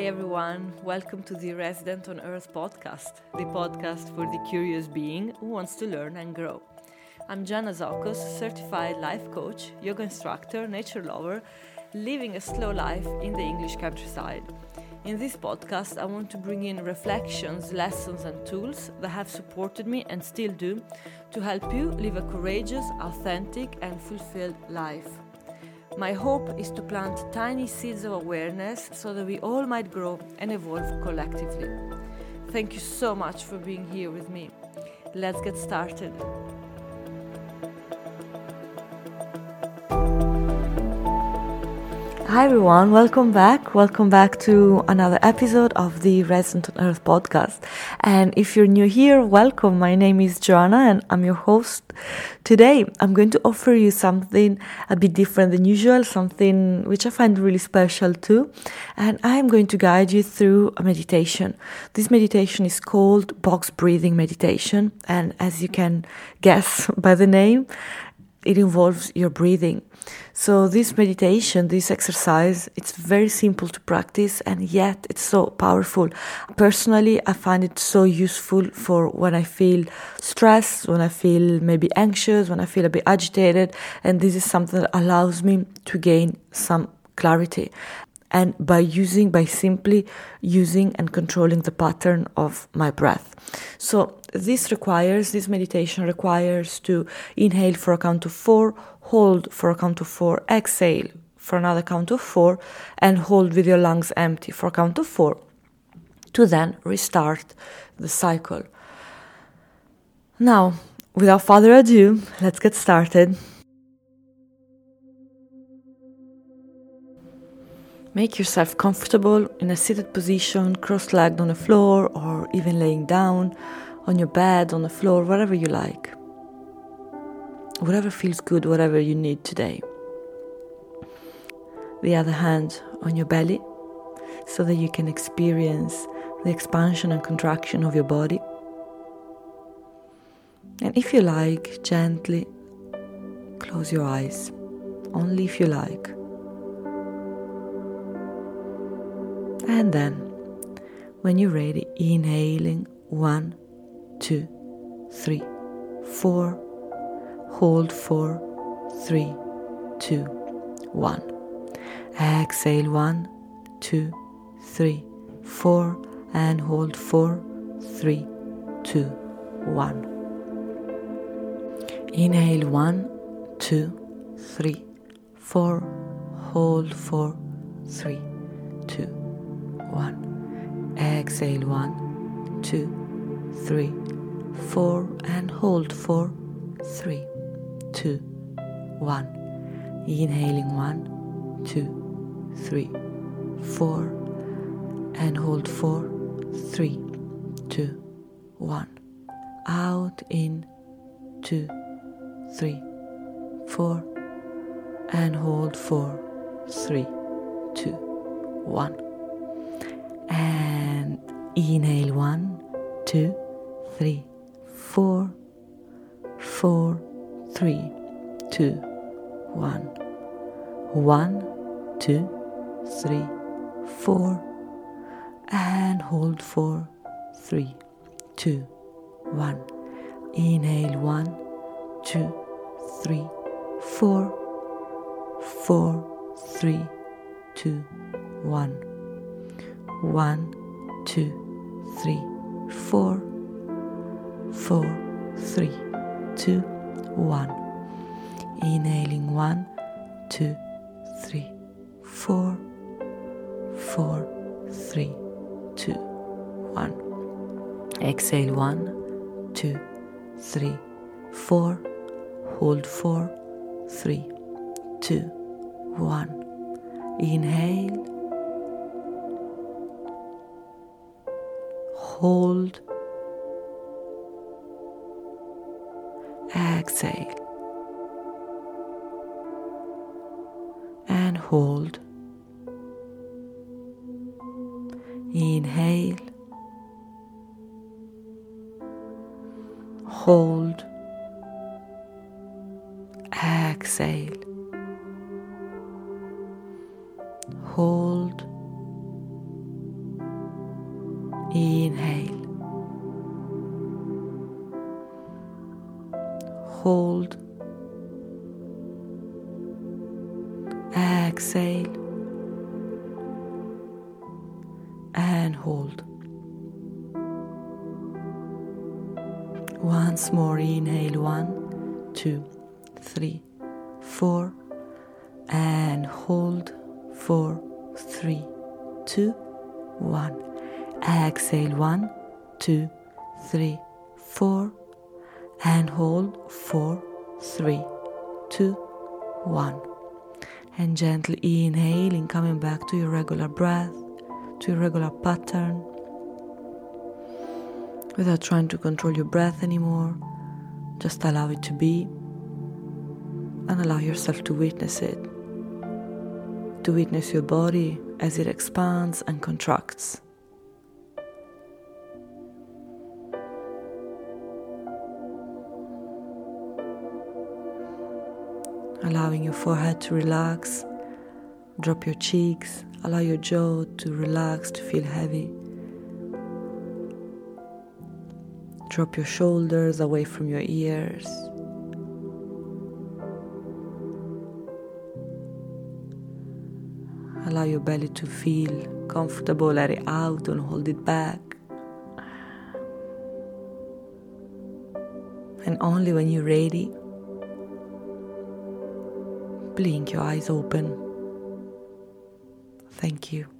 Hi, everyone. Welcome to the Resident on Earth podcast, the podcast for the curious being who wants to learn and grow. I'm Joana Zokos, certified life coach, yoga instructor, nature lover, living a slow life in the English countryside. In this podcast, I want to bring in reflections, lessons, and tools that have supported me and still do to help you live a courageous, authentic, and fulfilled life. My hope is to plant tiny seeds of awareness so that we all might grow and evolve collectively. Thank you so much for being here with me. Let's get started. Hi everyone, welcome back. Welcome back to another episode of the Resident on Earth podcast. And if you're new here, welcome. My name is Joana and I'm your host. Today, I'm going to offer you something a bit different than usual, something which I find really special too. And I'm going to guide you through a meditation. This meditation is called box breathing meditation. And as you can guess by the name, it involves your breathing. So this meditation, this exercise, it's very simple to practice and yet it's so powerful. Personally, I find it so useful for when I feel stressed, when I feel maybe anxious, when I feel a bit agitated, and this is something that allows me to gain some clarity and by using by simply using and controlling the pattern of my breath. So this requires this meditation requires to inhale for a count of 4 hold for a count of 4 exhale for another count of 4 and hold with your lungs empty for a count of 4 to then restart the cycle. Now without further ado let's get started Make yourself comfortable in a seated position, cross legged on the floor, or even laying down on your bed, on the floor, whatever you like. Whatever feels good, whatever you need today. The other hand on your belly so that you can experience the expansion and contraction of your body. And if you like, gently close your eyes, only if you like. And then, when you're ready, inhaling one, two, three, four, hold four, three, two, one. Exhale one, two, three, four, and hold four, three, two, one. Inhale one, two, three, four, hold four, three, one. Exhale one, two, three, four, and hold four, three, two, one. Inhaling one, two, three, four, and hold four, three, two, one. Out in two, three, four, and hold four, three, two, one and inhale one, two, three, four, four, three, two, one, one, two, three, four, and hold four, three, two, one. Inhale one, two, three, four, four, three, two, one one, two, three, four, four, three, two, one. Inhaling one, two, three, four, four, three, two, one. Exhale one, two, three, four, hold four, three, two, one. Inhale hold, exhale, and hold. Inhale, hold, exhale, Inhale. Hold. Exhale. And hold. Once more, inhale one, two, three, four, and hold four, three, two, one. Exhale one, two, three, four, and hold four, three, two, one. And gently inhaling, coming back to your regular breath, to your regular pattern without trying to control your breath anymore. Just allow it to be and allow yourself to witness it. To witness your body as it expands and contracts. Allowing your forehead to relax, drop your cheeks, allow your jaw to relax, to feel heavy. Drop your shoulders away from your ears. Allow your belly to feel comfortable, let it out, don't hold it back. And only when you're ready, blink your eyes open. Thank you.